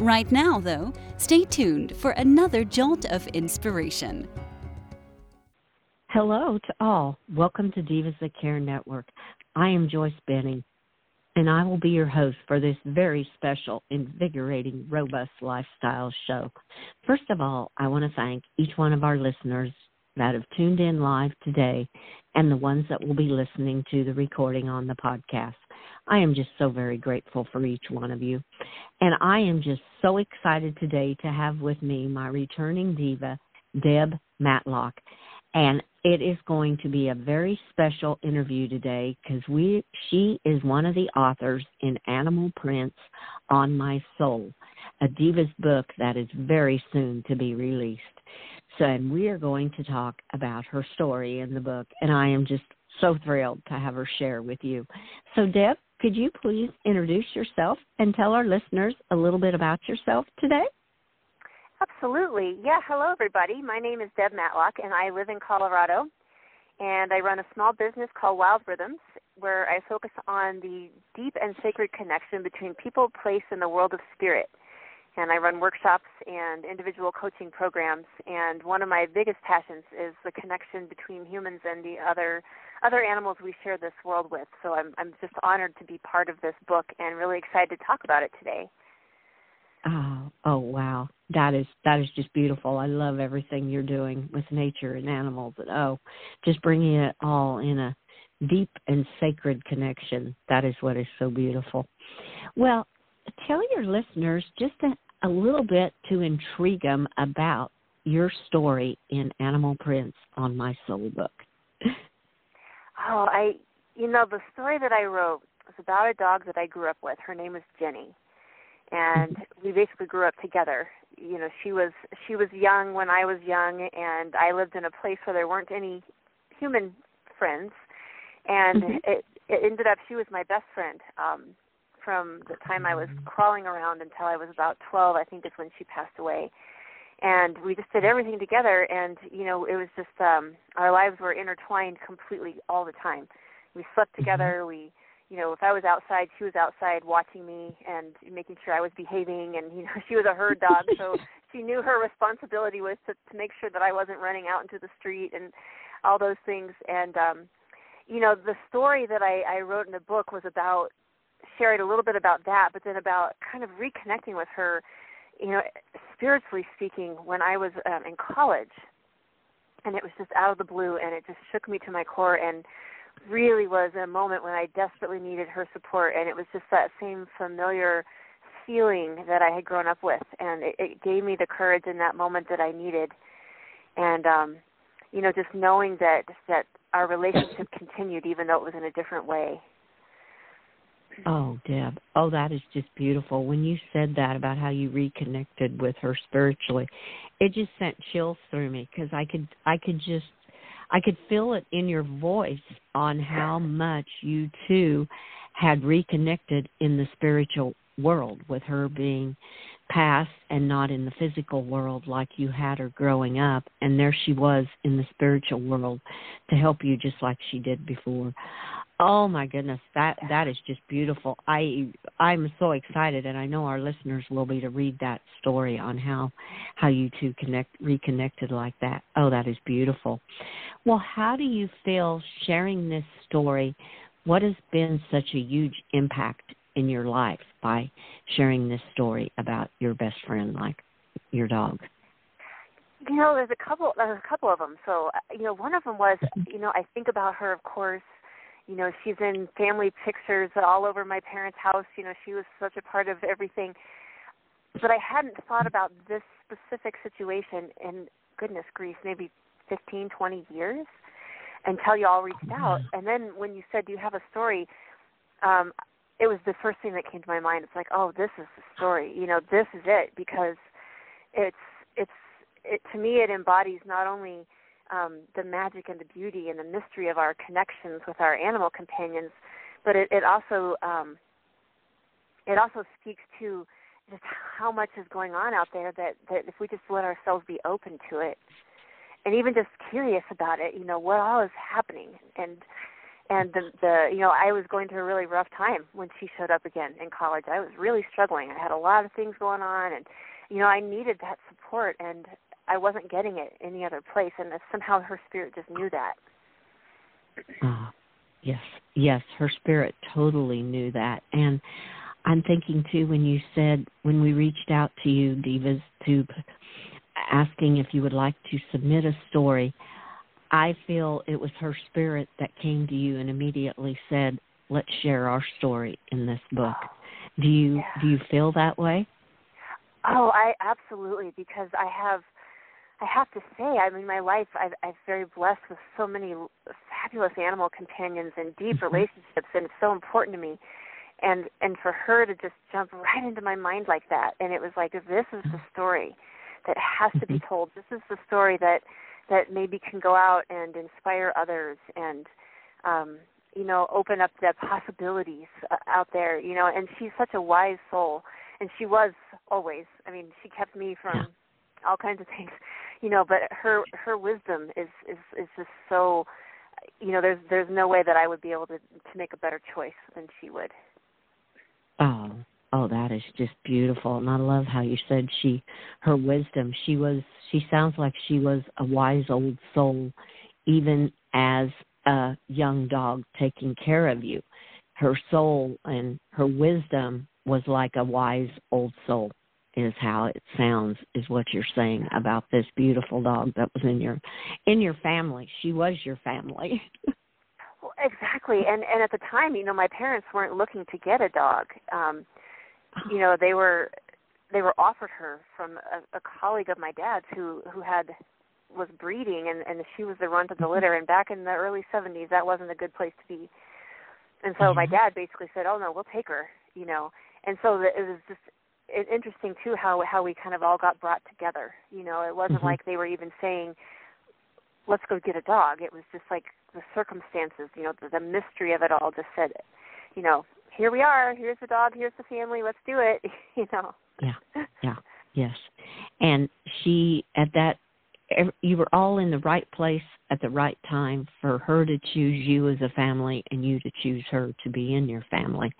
Right now, though, stay tuned for another jolt of inspiration. Hello to all. Welcome to Divas That Care Network. I am Joyce Benning, and I will be your host for this very special, invigorating, robust lifestyle show. First of all, I want to thank each one of our listeners that have tuned in live today and the ones that will be listening to the recording on the podcast. I am just so very grateful for each one of you. And I am just so excited today to have with me my returning diva, Deb Matlock. And it is going to be a very special interview today because we she is one of the authors in Animal Prints on My Soul, a diva's book that is very soon to be released. So and we are going to talk about her story in the book and I am just so thrilled to have her share with you. So Deb, could you please introduce yourself and tell our listeners a little bit about yourself today? Absolutely. Yeah, hello everybody. My name is Deb Matlock and I live in Colorado and I run a small business called Wild Rhythms where I focus on the deep and sacred connection between people, place, and the world of spirit. And I run workshops and individual coaching programs and one of my biggest passions is the connection between humans and the other other animals we share this world with. So I'm I'm just honored to be part of this book and really excited to talk about it today. Oh, oh wow. That is that is just beautiful. I love everything you're doing with nature and animals and oh, just bringing it all in a deep and sacred connection. That is what is so beautiful. Well, tell your listeners just a, a little bit to intrigue them about your story in Animal Prints on My Soul book. Oh, I you know the story that I wrote was about a dog that I grew up with. Her name was Jenny, and mm-hmm. we basically grew up together. You know, she was she was young when I was young, and I lived in a place where there weren't any human friends, and mm-hmm. it it ended up she was my best friend. Um, from the time I was crawling around until I was about 12, I think is when she passed away and we just did everything together and you know it was just um our lives were intertwined completely all the time we slept mm-hmm. together we you know if i was outside she was outside watching me and making sure i was behaving and you know she was a herd dog so she knew her responsibility was to to make sure that i wasn't running out into the street and all those things and um you know the story that i i wrote in the book was about sharing a little bit about that but then about kind of reconnecting with her you know, spiritually speaking, when I was um, in college, and it was just out of the blue, and it just shook me to my core, and really was a moment when I desperately needed her support, and it was just that same familiar feeling that I had grown up with, and it, it gave me the courage in that moment that I needed, and um, you know, just knowing that that our relationship continued even though it was in a different way. Oh, Deb. Oh, that is just beautiful. When you said that about how you reconnected with her spiritually, it just sent chills through me because I could I could just I could feel it in your voice on how much you too had reconnected in the spiritual world with her being past and not in the physical world like you had her growing up and there she was in the spiritual world to help you just like she did before Oh my goodness, that that is just beautiful. I I'm so excited, and I know our listeners will be to read that story on how how you two connect reconnected like that. Oh, that is beautiful. Well, how do you feel sharing this story? What has been such a huge impact in your life by sharing this story about your best friend, like your dog? You know, there's a couple. There's a couple of them. So, uh, you know, one of them was, mm-hmm. you know, I think about her, of course you know she's in family pictures all over my parents house. You know she was such a part of everything. But i hadn't thought about this specific situation in goodness grief maybe fifteen twenty years until you all reached out. And then when you said do you have a story um it was the first thing that came to my mind. It's like oh this is the story. You know this is it because it's it's it to me it embodies not only um, the magic and the beauty and the mystery of our connections with our animal companions, but it, it also um, it also speaks to just how much is going on out there that that if we just let ourselves be open to it and even just curious about it, you know, what all is happening and and the the you know I was going through a really rough time when she showed up again in college. I was really struggling. I had a lot of things going on and you know I needed that support and I wasn't getting it any other place and somehow her spirit just knew that. Oh, yes. Yes, her spirit totally knew that and I'm thinking too when you said when we reached out to you divas to asking if you would like to submit a story I feel it was her spirit that came to you and immediately said, "Let's share our story in this book." Do you yeah. do you feel that way? Oh, I absolutely because I have I have to say, I mean, my life I've, I've very blessed with so many fabulous animal companions and deep relationships, and it's so important to me. And and for her to just jump right into my mind like that, and it was like, this is the mm-hmm. story that has to be mm-hmm. told. This is the story that that maybe can go out and inspire others and um you know open up the possibilities uh, out there you know and she's such a wise soul and she was always i mean she kept me from all kinds of things you know but her her wisdom is is is just so you know there's there's no way that i would be able to to make a better choice than she would oh Oh, that is just beautiful. And I love how you said she her wisdom. She was she sounds like she was a wise old soul even as a young dog taking care of you. Her soul and her wisdom was like a wise old soul is how it sounds is what you're saying about this beautiful dog that was in your in your family. She was your family. well, exactly. And and at the time, you know, my parents weren't looking to get a dog. Um you know they were they were offered her from a, a colleague of my dad's who who had was breeding and and she was the runt of the mm-hmm. litter and back in the early 70s that wasn't a good place to be and so my dad basically said oh no we'll take her you know and so the, it was just it, interesting too how how we kind of all got brought together you know it wasn't mm-hmm. like they were even saying let's go get a dog it was just like the circumstances you know the, the mystery of it all just said you know here we are. Here's the dog. Here's the family. Let's do it. you know. Yeah. Yeah. Yes. And she at that you were all in the right place at the right time for her to choose you as a family and you to choose her to be in your family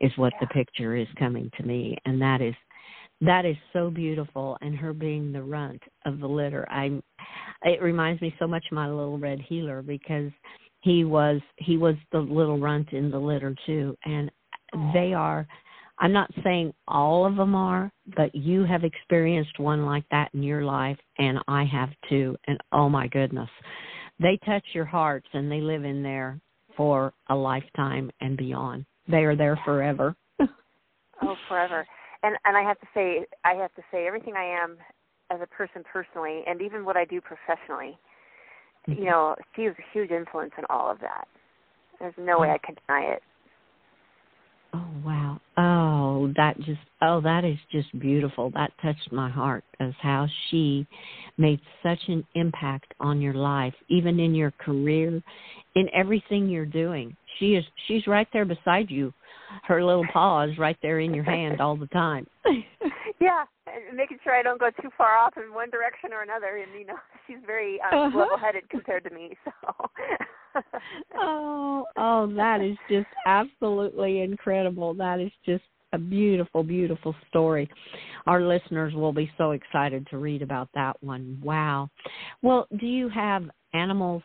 is what yeah. the picture is coming to me. And that is that is so beautiful and her being the runt of the litter i it reminds me so much of my little red heeler because he was he was the little runt in the litter too. And they are i'm not saying all of them are but you have experienced one like that in your life and i have too and oh my goodness they touch your hearts and they live in there for a lifetime and beyond they are there forever oh forever and and i have to say i have to say everything i am as a person personally and even what i do professionally you mm-hmm. know, she was a huge influence in all of that. There's no way I can deny it. Oh wow. Oh, that just oh that is just beautiful. That touched my heart as how she made such an impact on your life, even in your career, in everything you're doing. She is she's right there beside you. Her little paw is right there in your hand all the time. yeah, making sure I don't go too far off in one direction or another. And you know, she's very um, uh-huh. level-headed compared to me. So. oh, oh, that is just absolutely incredible. That is just a beautiful, beautiful story. Our listeners will be so excited to read about that one. Wow. Well, do you have animals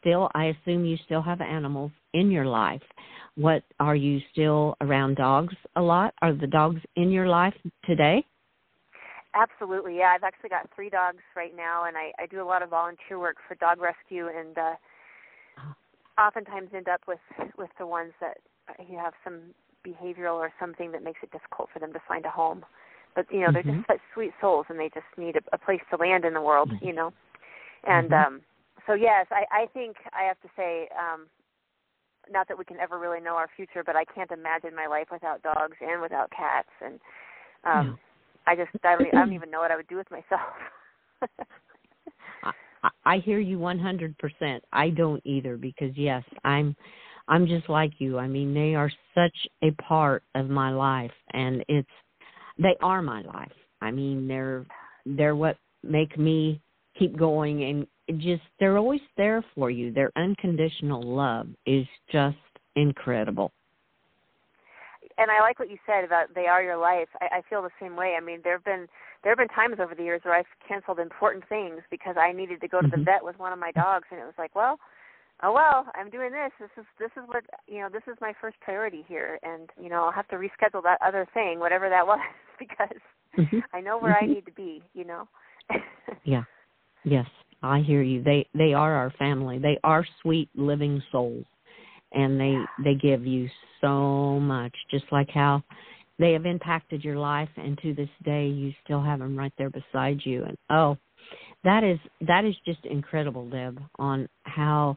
still? I assume you still have animals in your life. What are you still around dogs a lot? Are the dogs in your life today? Absolutely, yeah. I've actually got three dogs right now, and I, I do a lot of volunteer work for dog rescue, and uh, oftentimes end up with with the ones that uh, you have some behavioral or something that makes it difficult for them to find a home. But you know, mm-hmm. they're just mm-hmm. such sweet souls, and they just need a, a place to land in the world. Mm-hmm. You know, and mm-hmm. um, so yes, I, I think I have to say, um, not that we can ever really know our future, but I can't imagine my life without dogs and without cats, and um, I just I don't, I don't even know what I would do with myself. I, hear you 100%. I don't either because yes, I'm I'm just like you. I mean, they are such a part of my life and it's they are my life. I mean, they're they're what make me keep going and just they're always there for you. Their unconditional love is just incredible. And I like what you said about they are your life. I, I feel the same way. I mean, there've been there have been times over the years where I've canceled important things because I needed to go to mm-hmm. the vet with one of my dogs, and it was like, well, oh well, I'm doing this. This is this is what you know. This is my first priority here, and you know I'll have to reschedule that other thing, whatever that was, because mm-hmm. I know where mm-hmm. I need to be. You know. yeah. Yes, I hear you. They they are our family. They are sweet living souls, and they they give you so much. Just like how they have impacted your life, and to this day you still have them right there beside you. And oh, that is that is just incredible, Deb, on how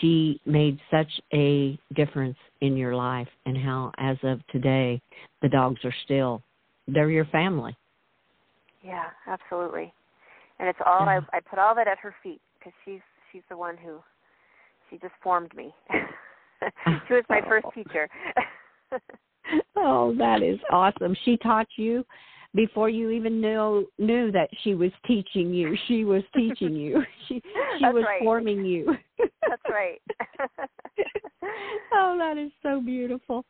she made such a difference in your life, and how as of today the dogs are still they're your family. Yeah, absolutely and it's all yeah. I I put all that at her feet because she's she's the one who she just formed me. she was my first oh. teacher. oh, that is awesome. She taught you before you even knew knew that she was teaching you. She was teaching you. She she That's was right. forming you. That's right. oh, that is so beautiful.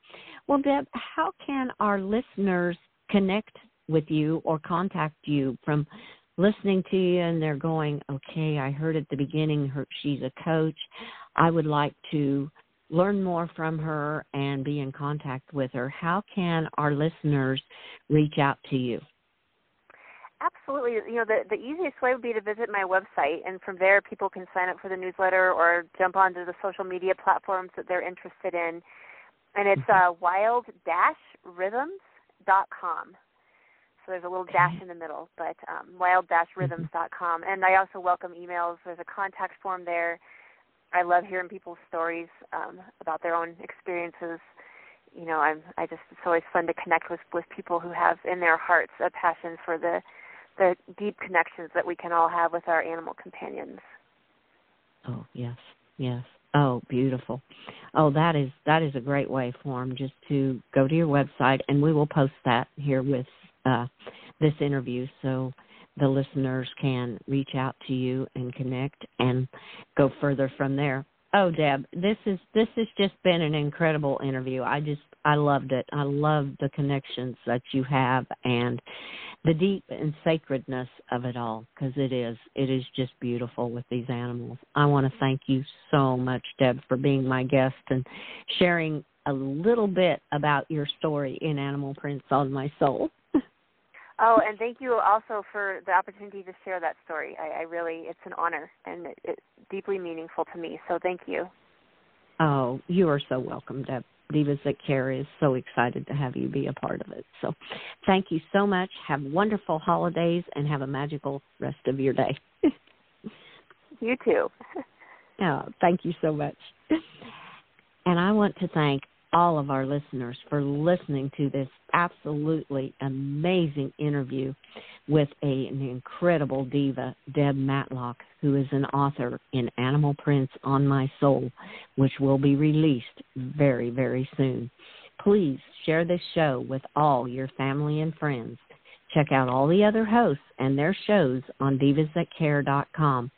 Well, Deb, how can our listeners connect with you or contact you from listening to you and they're going, okay, I heard at the beginning her, she's a coach. I would like to learn more from her and be in contact with her. How can our listeners reach out to you? Absolutely. You know, the the easiest way would be to visit my website, and from there, people can sign up for the newsletter or jump onto the social media platforms that they're interested in. And it's mm-hmm. uh, wild-rhythms.com. So there's a little dash in the middle, but um, wild-rhythms.com. And I also welcome emails. There's a contact form there. I love hearing people's stories um, about their own experiences. You know, I'm I just it's always fun to connect with with people who have in their hearts a passion for the the deep connections that we can all have with our animal companions. Oh yes, yes. Oh, beautiful. Oh, that is that is a great way for them just to go to your website, and we will post that here with uh, this interview so the listeners can reach out to you and connect and go further from there. Oh, Deb, this is this has just been an incredible interview. I just I loved it. I love the connections that you have and the deep and sacredness of it all because it is it is just beautiful with these animals. I want to thank you so much, Deb, for being my guest and sharing a little bit about your story in Animal Prints on My Soul. Oh, and thank you also for the opportunity to share that story. I, I really, it's an honor and it, it's deeply meaningful to me. So thank you. Oh, you are so welcome, Deb. Divas That Care is so excited to have you be a part of it. So thank you so much. Have wonderful holidays and have a magical rest of your day. you too. oh, thank you so much. And I want to thank all of our listeners for listening to this absolutely amazing interview with a, an incredible diva, Deb Matlock, who is an author in Animal Prints on My Soul, which will be released very, very soon. Please share this show with all your family and friends. Check out all the other hosts and their shows on divasthatcare.com.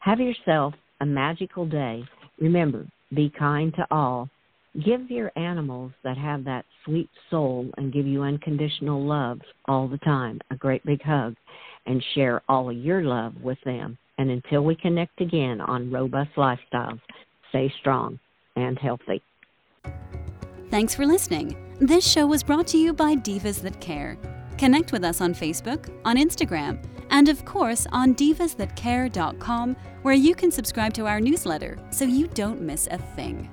Have yourself a magical day. Remember, be kind to all Give your animals that have that sweet soul and give you unconditional love all the time a great big hug and share all of your love with them. And until we connect again on Robust Lifestyles, stay strong and healthy. Thanks for listening. This show was brought to you by Divas That Care. Connect with us on Facebook, on Instagram, and of course on divasthatcare.com, where you can subscribe to our newsletter so you don't miss a thing.